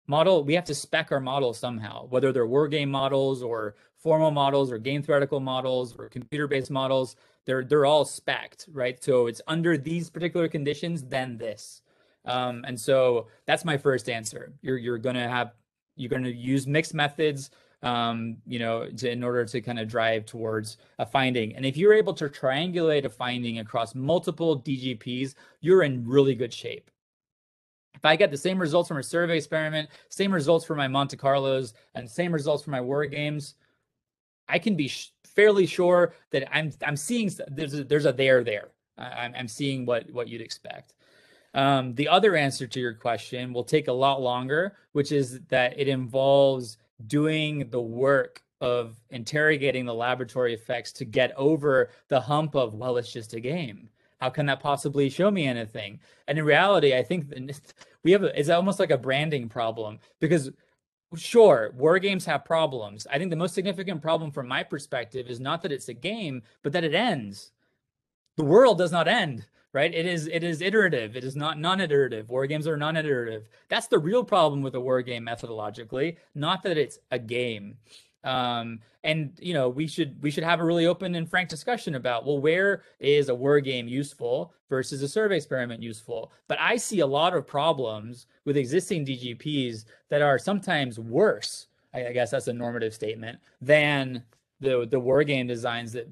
Model, we have to spec our models somehow, whether they're war game models or formal models or game theoretical models or computer-based models. They're they're all specced, right? So it's under these particular conditions, then this. Um, and so that's my first answer. You're you're gonna have you're gonna use mixed methods, um, you know, to, in order to kind of drive towards a finding. And if you're able to triangulate a finding across multiple DGPs, you're in really good shape. If I get the same results from a survey experiment, same results for my Monte Carlos, and same results for my war games, I can be fairly sure that I'm I'm seeing there's a, there's a there there. I'm, I'm seeing what what you'd expect. Um, the other answer to your question will take a lot longer, which is that it involves doing the work of interrogating the laboratory effects to get over the hump of, well, it's just a game. How can that possibly show me anything? And in reality, I think we have a, it's almost like a branding problem because sure, war games have problems. I think the most significant problem from my perspective is not that it's a game, but that it ends. The world does not end right? It is it is iterative. It is not non-iterative. War games are non-iterative. That's the real problem with a war game methodologically, not that it's a game. Um, and you know, we should we should have a really open and frank discussion about well, where is a war game useful versus a survey experiment useful? But I see a lot of problems with existing DGPs that are sometimes worse. I, guess that's a normative statement than the the war game designs that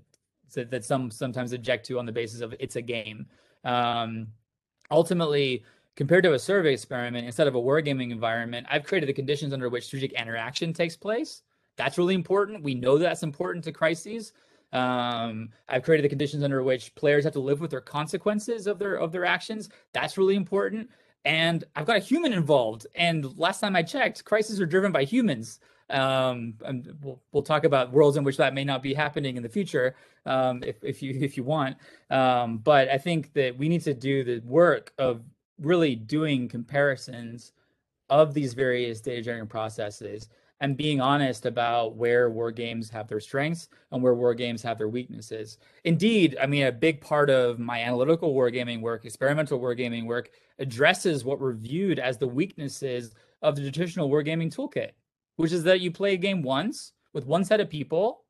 that some sometimes object to on the basis of it's a game. Um, ultimately, compared to a survey experiment, instead of a wargaming environment, I've created the conditions under which strategic interaction takes place. That's really important. We know that's important to crises. Um, I've created the conditions under which players have to live with their consequences of their of their actions. That's really important. And I've got a human involved. And last time I checked, crises are driven by humans. Um, and we'll, we'll talk about worlds in which that may not be happening in the future, um, if, if you if you want. Um, but I think that we need to do the work of really doing comparisons of these various data generating processes and being honest about where war games have their strengths and where war games have their weaknesses. Indeed, I mean, a big part of my analytical wargaming work, experimental wargaming work, addresses what were viewed as the weaknesses of the traditional wargaming toolkit which is that you play a game once with one set of people,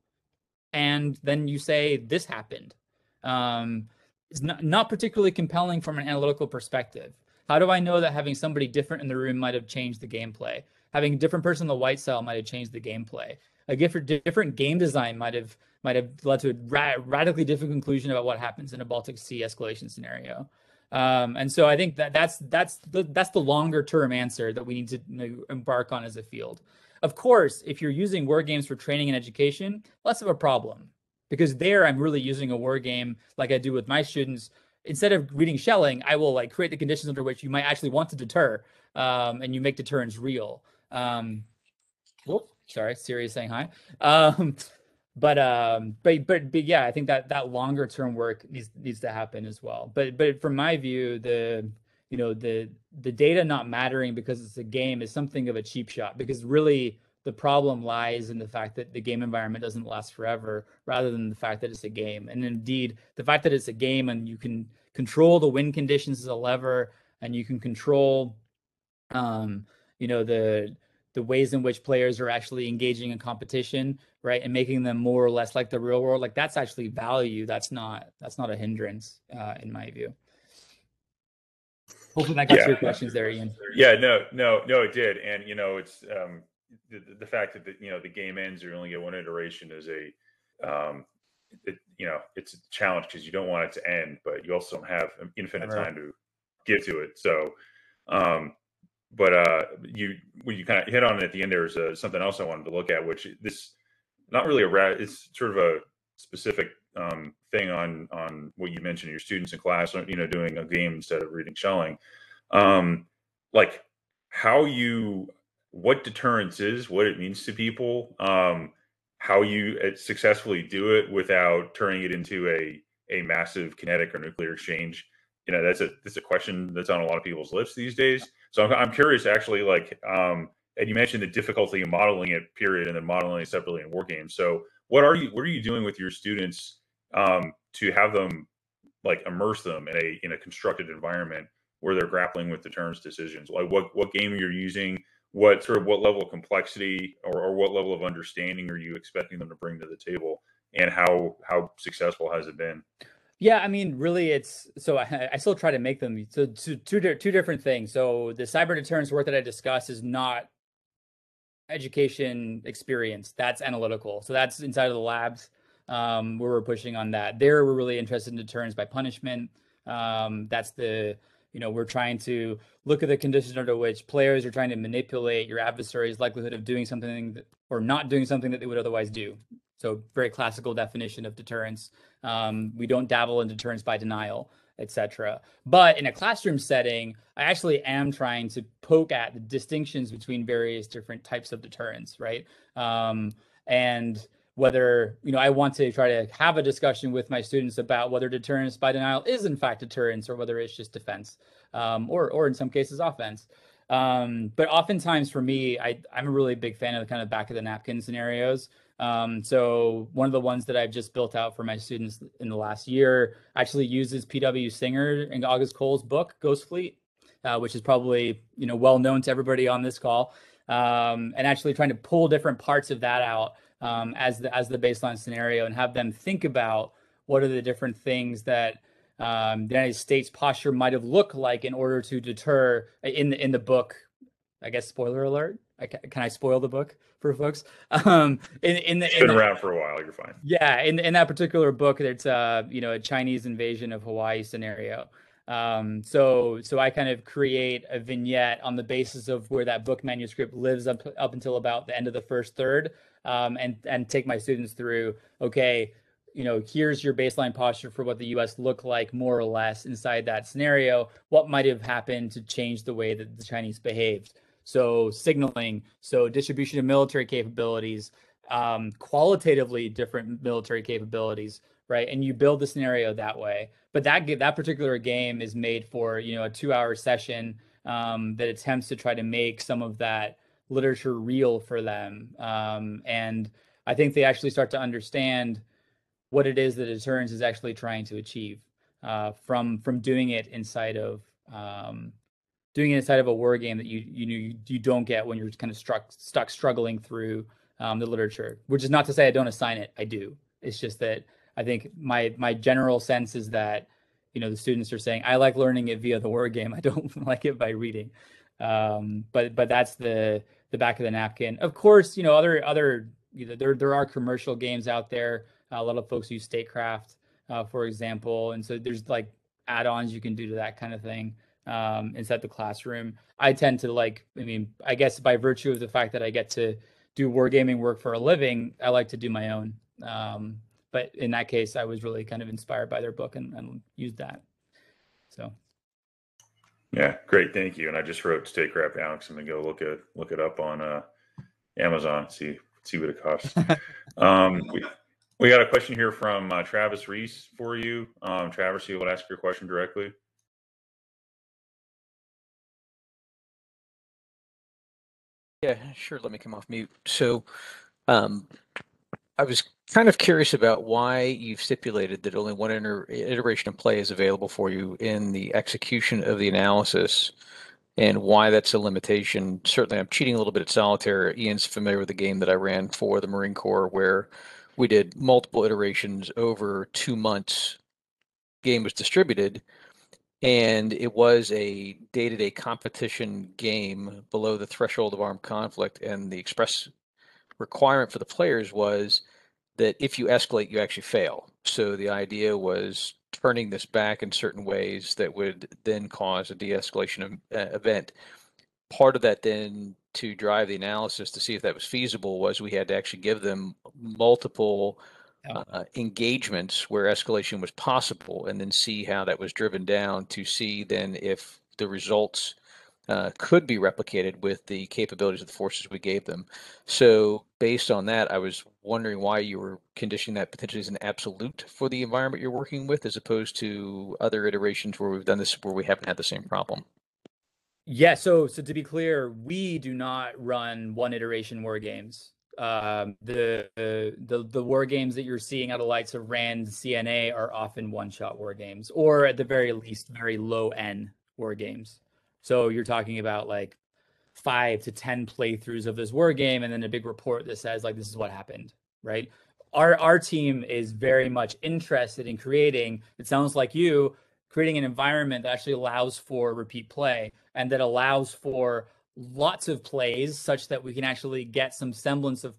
and then you say this happened. Um, it's not, not particularly compelling from an analytical perspective. How do I know that having somebody different in the room might have changed the gameplay? Having a different person in the white cell might have changed the gameplay. A different game design might have might have led to a ra- radically different conclusion about what happens in a Baltic Sea escalation scenario. Um, and so I think that that's that's the that's the longer term answer that we need to embark on as a field. Of course, if you're using war games for training and education, less of a problem because there I'm really using a war game like I do with my students instead of reading Schelling, I will like create the conditions under which you might actually want to deter, um, and you make deterrence real. Um, whoop, sorry, Siri is saying hi. Um, but um, but but but yeah, I think that that longer term work needs needs to happen as well. But but from my view, the you know the the data not mattering because it's a game is something of a cheap shot because really the problem lies in the fact that the game environment doesn't last forever rather than the fact that it's a game. And indeed the fact that it's a game and you can control the win conditions as a lever and you can control um you know the the ways in which players are actually engaging in competition right and making them more or less like the real world like that's actually value. That's not that's not a hindrance uh, in my view hopefully that got yeah. your questions there ian yeah no no no it did and you know it's um the, the fact that the, you know the game ends, you only get one iteration is a um, it, you know it's a challenge because you don't want it to end, but you also don't have infinite right. time to get to it. So, um, but uh, you when you kind of hit on it at the end, there's uh, something else I wanted to look at, which this not really a rat. It's sort of a specific um, thing on on what you mentioned your students in class, you know, doing a game instead of reading Schelling. Um, like how you what deterrence is, what it means to people, um, how you uh, successfully do it without turning it into a a massive kinetic or nuclear exchange. You know, that's a that's a question that's on a lot of people's lips these days. So I'm, I'm curious, actually, like, um, and you mentioned the difficulty in modeling it, period, and then modeling it separately in war games. So what are you what are you doing with your students um, to have them like immerse them in a in a constructed environment where they're grappling with the terms decisions? Like what what game you're using? what sort of what level of complexity or, or what level of understanding are you expecting them to bring to the table and how how successful has it been yeah i mean really it's so i, I still try to make them so two, two, two different things so the cyber deterrence work that i discuss is not education experience that's analytical so that's inside of the labs um, where we're pushing on that. There we're really interested in deterrence by punishment. Um, that's the you know we're trying to look at the conditions under which players are trying to manipulate your adversary's likelihood of doing something that, or not doing something that they would otherwise do. So very classical definition of deterrence. Um, we don't dabble in deterrence by denial etc but in a classroom setting i actually am trying to poke at the distinctions between various different types of deterrence right? Um, and whether you know I want to try to have a discussion with my students about whether deterrence by denial is in fact deterrence or whether it's just defense um, or or in some cases offense. Um, but oftentimes for me, I, I'm a really big fan of the kind of back of the napkin scenarios. Um, so one of the ones that I've just built out for my students in the last year actually uses P.W. Singer and August Cole's book Ghost Fleet, uh, which is probably you know well known to everybody on this call, um, and actually trying to pull different parts of that out um, as the as the baseline scenario and have them think about what are the different things that um, the United States posture might have looked like in order to deter in the in the book. I guess spoiler alert. I, can I spoil the book for folks? Um, in in the it's been in around for a while. You're fine. Yeah, in in that particular book, it's uh you know a Chinese invasion of Hawaii scenario. Um, so so I kind of create a vignette on the basis of where that book manuscript lives up up until about the end of the first third um, and and take my students through. Okay, you know, here's your baseline posture for what the U.S. looked like, more or less, inside that scenario. What might have happened to change the way that the Chinese behaved? So signaling, so distribution of military capabilities, um, qualitatively different military capabilities, right? And you build the scenario that way. But that that particular game is made for you know a two-hour session um, that attempts to try to make some of that literature real for them. Um, and I think they actually start to understand what it is that deterrence is actually trying to achieve uh, from from doing it inside of um, doing it inside of a war game that you you you don't get when you're kind of struck stuck struggling through um, the literature. Which is not to say I don't assign it. I do. It's just that I think my my general sense is that you know the students are saying I like learning it via the war game. I don't like it by reading. Um, but but that's the the back of the napkin. Of course, you know other other you know, there there are commercial games out there. a lot of folks use Statecraft, uh, for example, and so there's like add-ons you can do to that kind of thing um, inside the classroom. I tend to like, I mean, I guess by virtue of the fact that I get to do wargaming work for a living, I like to do my own. Um, but in that case, I was really kind of inspired by their book and, and used that. So. Yeah, great, thank you. And I just wrote Statecraft Alex. I'm gonna go look at look it up on uh, Amazon. See see what it costs. um, we, we got a question here from uh, Travis Reese for you. Um, Travis, you will ask your question directly. Yeah, sure. Let me come off mute. So, um, I was kind of curious about why you've stipulated that only one iteration of play is available for you in the execution of the analysis and why that's a limitation. Certainly, I'm cheating a little bit at solitaire. Ian's familiar with the game that I ran for the Marine Corps where we did multiple iterations over two months. Game was distributed and it was a day-to-day competition game below the threshold of armed conflict and the express requirement for the players was that if you escalate you actually fail. So the idea was turning this back in certain ways that would then cause a de-escalation event. Part of that then to drive the analysis to see if that was feasible was we had to actually give them multiple uh, engagements where escalation was possible and then see how that was driven down to see then if the results uh, could be replicated with the capabilities of the forces we gave them. So based on that, I was wondering why you were conditioning that potentially as an absolute for the environment you're working with, as opposed to other iterations where we've done this where we haven't had the same problem. Yeah. So so to be clear, we do not run one iteration war games um, the, the the war games that you're seeing out of lights of Rand CNA are often one shot war games, or at the very least, very low end war games. So you're talking about like five to ten playthroughs of this war game, and then a big report that says like this is what happened, right? Our our team is very much interested in creating. It sounds like you creating an environment that actually allows for repeat play and that allows for lots of plays such that we can actually get some semblance of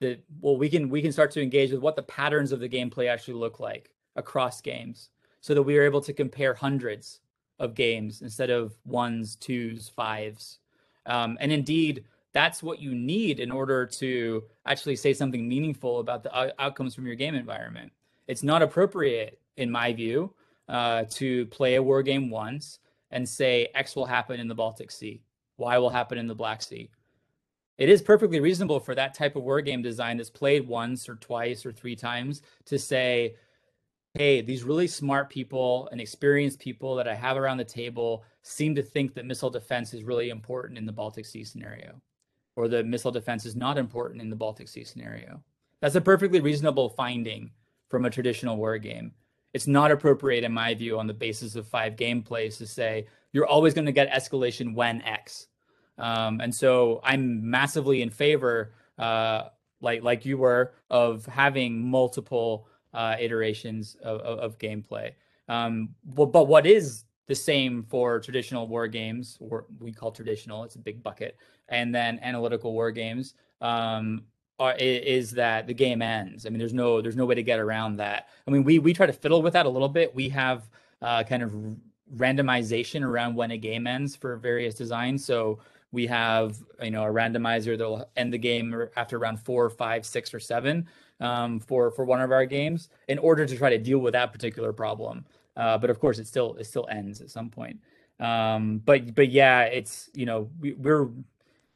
the well we can we can start to engage with what the patterns of the gameplay actually look like across games so that we are able to compare hundreds of games instead of ones twos fives um, and indeed that's what you need in order to actually say something meaningful about the outcomes from your game environment it's not appropriate in my view uh, to play a war game once and say x will happen in the baltic sea Y will happen in the Black Sea. It is perfectly reasonable for that type of war game design that's played once or twice or three times to say, hey, these really smart people and experienced people that I have around the table seem to think that missile defense is really important in the Baltic Sea scenario, or that missile defense is not important in the Baltic Sea scenario. That's a perfectly reasonable finding from a traditional war game. It's not appropriate, in my view, on the basis of five gameplays to say you're always going to get escalation when X. Um, and so I'm massively in favor, uh, like like you were, of having multiple uh, iterations of, of, of gameplay. Um, but, but what is the same for traditional war games, or we call traditional, it's a big bucket, and then analytical war games um, are, is that the game ends. I mean, there's no there's no way to get around that. I mean, we we try to fiddle with that a little bit. We have uh, kind of randomization around when a game ends for various designs. So we have you know a randomizer that will end the game after round four, five, six, or seven um, for for one of our games in order to try to deal with that particular problem. Uh, but of course, it still it still ends at some point. Um, but but yeah, it's you know we, we're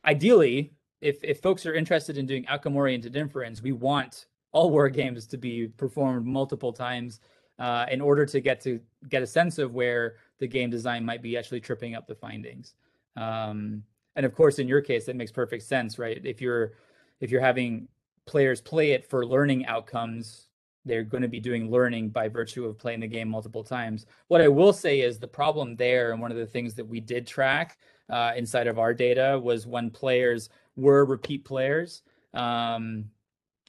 ideally if if folks are interested in doing outcome oriented inference, we want all war games to be performed multiple times uh, in order to get to get a sense of where the game design might be actually tripping up the findings. Um, and of course in your case that makes perfect sense right if you're if you're having players play it for learning outcomes they're going to be doing learning by virtue of playing the game multiple times. What i will say is the problem there and one of the things that we did track uh, inside of our data was when players were repeat players um,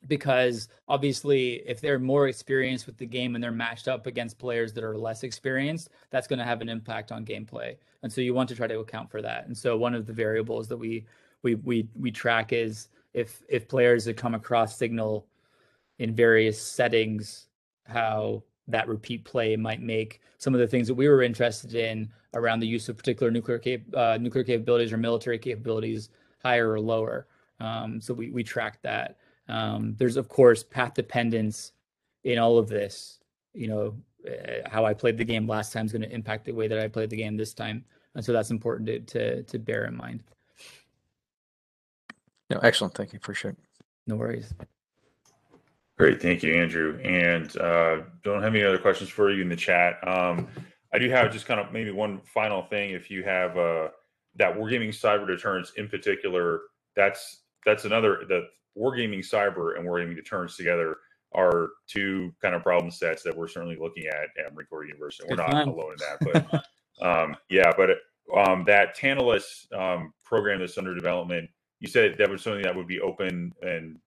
because obviously if they're more experienced with the game and they're matched up against players that are less experienced that's going to have an impact on gameplay. And so you want to try to account for that. And so one of the variables that we we we, we track is if if players that come across signal in various settings how that repeat play might make some of the things that we were interested in around the use of particular nuclear cap- uh, nuclear capabilities or military capabilities higher or lower um, so we we track that um, there's of course path dependence in all of this. You know, uh, how I played the game last time is going to impact the way that I played the game this time, and so that's important to to, to bear in mind. No, excellent. Thank you. Appreciate it. No worries. Great, thank you, Andrew. And uh, don't have any other questions for you in the chat. Um, I do have just kind of maybe one final thing. If you have uh, that wargaming cyber deterrence in particular, that's that's another the wargaming cyber and wargaming deterrence together are two kind of problem sets that we're certainly looking at at Marine Corps University. We're not fun. alone in that, but um, yeah, but um, that Tantalus um, program that's under development, you said that was something that would be open and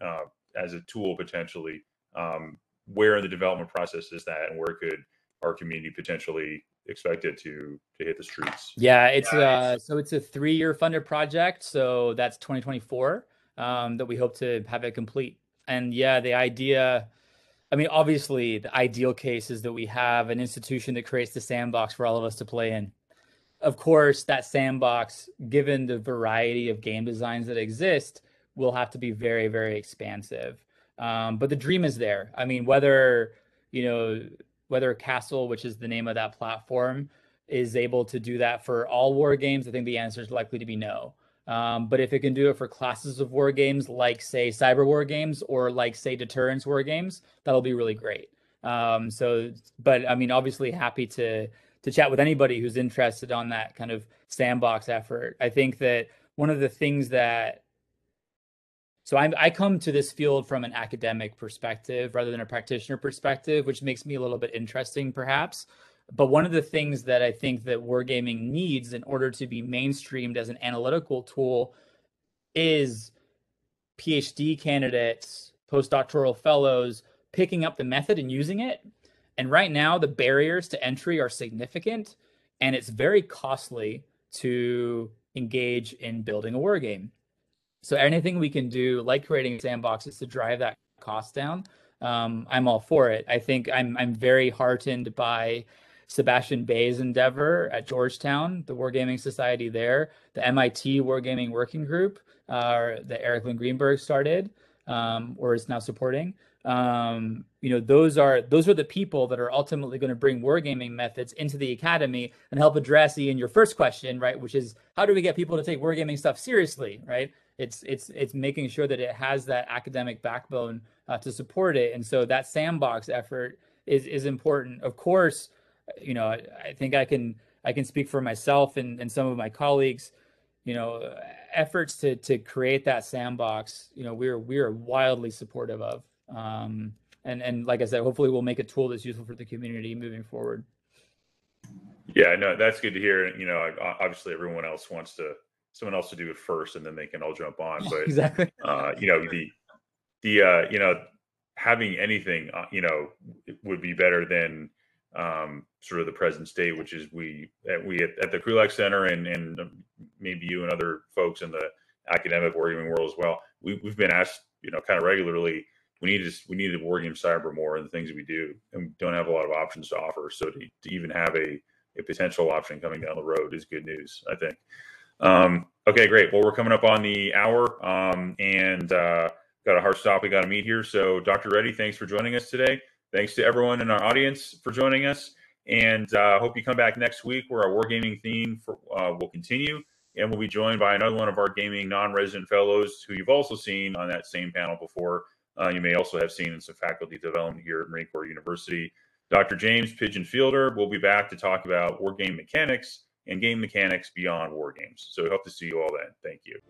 uh, as a tool potentially. Um, where in the development process is that, and where could our community potentially expect it to to hit the streets? Yeah, it's uh so it's a three year funded project. So that's 2024 um, that we hope to have it complete. And yeah, the idea, I mean, obviously, the ideal case is that we have an institution that creates the sandbox for all of us to play in. Of course, that sandbox, given the variety of game designs that exist, will have to be very, very expansive. Um, but the dream is there. I mean, whether you know whether Castle, which is the name of that platform, is able to do that for all war games, I think the answer is likely to be no. Um, but if it can do it for classes of war games, like say cyber war games or like say deterrence war games, that'll be really great. Um, so, but I mean, obviously, happy to to chat with anybody who's interested on that kind of sandbox effort. I think that one of the things that so I'm, I come to this field from an academic perspective rather than a practitioner perspective, which makes me a little bit interesting, perhaps. But one of the things that I think that wargaming needs in order to be mainstreamed as an analytical tool is PhD candidates, postdoctoral fellows picking up the method and using it. And right now, the barriers to entry are significant, and it's very costly to engage in building a war game. So anything we can do, like creating sandboxes to drive that cost down, um, I'm all for it. I think I'm I'm very heartened by Sebastian Bae's endeavor at Georgetown, the Wargaming Society there, the MIT Wargaming Working Group uh, that Erik Lin-Greenberg started um, or is now supporting. Um, you know, those are those are the people that are ultimately going to bring wargaming methods into the academy and help address Ian your first question, right? Which is how do we get people to take wargaming stuff seriously, right? It's it's it's making sure that it has that academic backbone uh, to support it, and so that sandbox effort is is important. Of course, you know, I, I think I can I can speak for myself and, and some of my colleagues you know efforts to to create that sandbox you know we're we're wildly supportive of um, and and like I said, hopefully we'll make a tool that's useful for the community moving forward. Yeah, no, that's good to hear. You know, obviously everyone else wants to someone else to do it first, and then they can all jump on. But exactly, uh, you know the the uh, you know having anything uh, you know would be better than um, sort of the present state, which is we at, we at, at the Krulak Center and and maybe you and other folks in the academic or even world as well. We, we've been asked, you know, kind of regularly we need to we need to war cyber more and the things we do, and don't have a lot of options to offer. So to, to even have a a potential option coming down the road is good news, I think. Um, okay, great. Well, we're coming up on the hour, um, and uh, got a hard stop. We got to meet here. So, Dr. Reddie, thanks for joining us today. Thanks to everyone in our audience for joining us, and uh, hope you come back next week where our wargaming theme for, uh, will continue. And we'll be joined by another one of our gaming non-resident fellows who you've also seen on that same panel before, uh, you may also have seen in some faculty development here at Marine Corps University. Dr. James Pigeon Fielder will be back to talk about war game mechanics and game mechanics beyond war games. So we hope to see you all then. Thank you.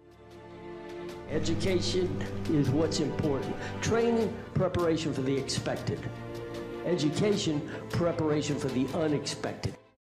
Education is what's important. Training, preparation for the expected. Education, preparation for the unexpected.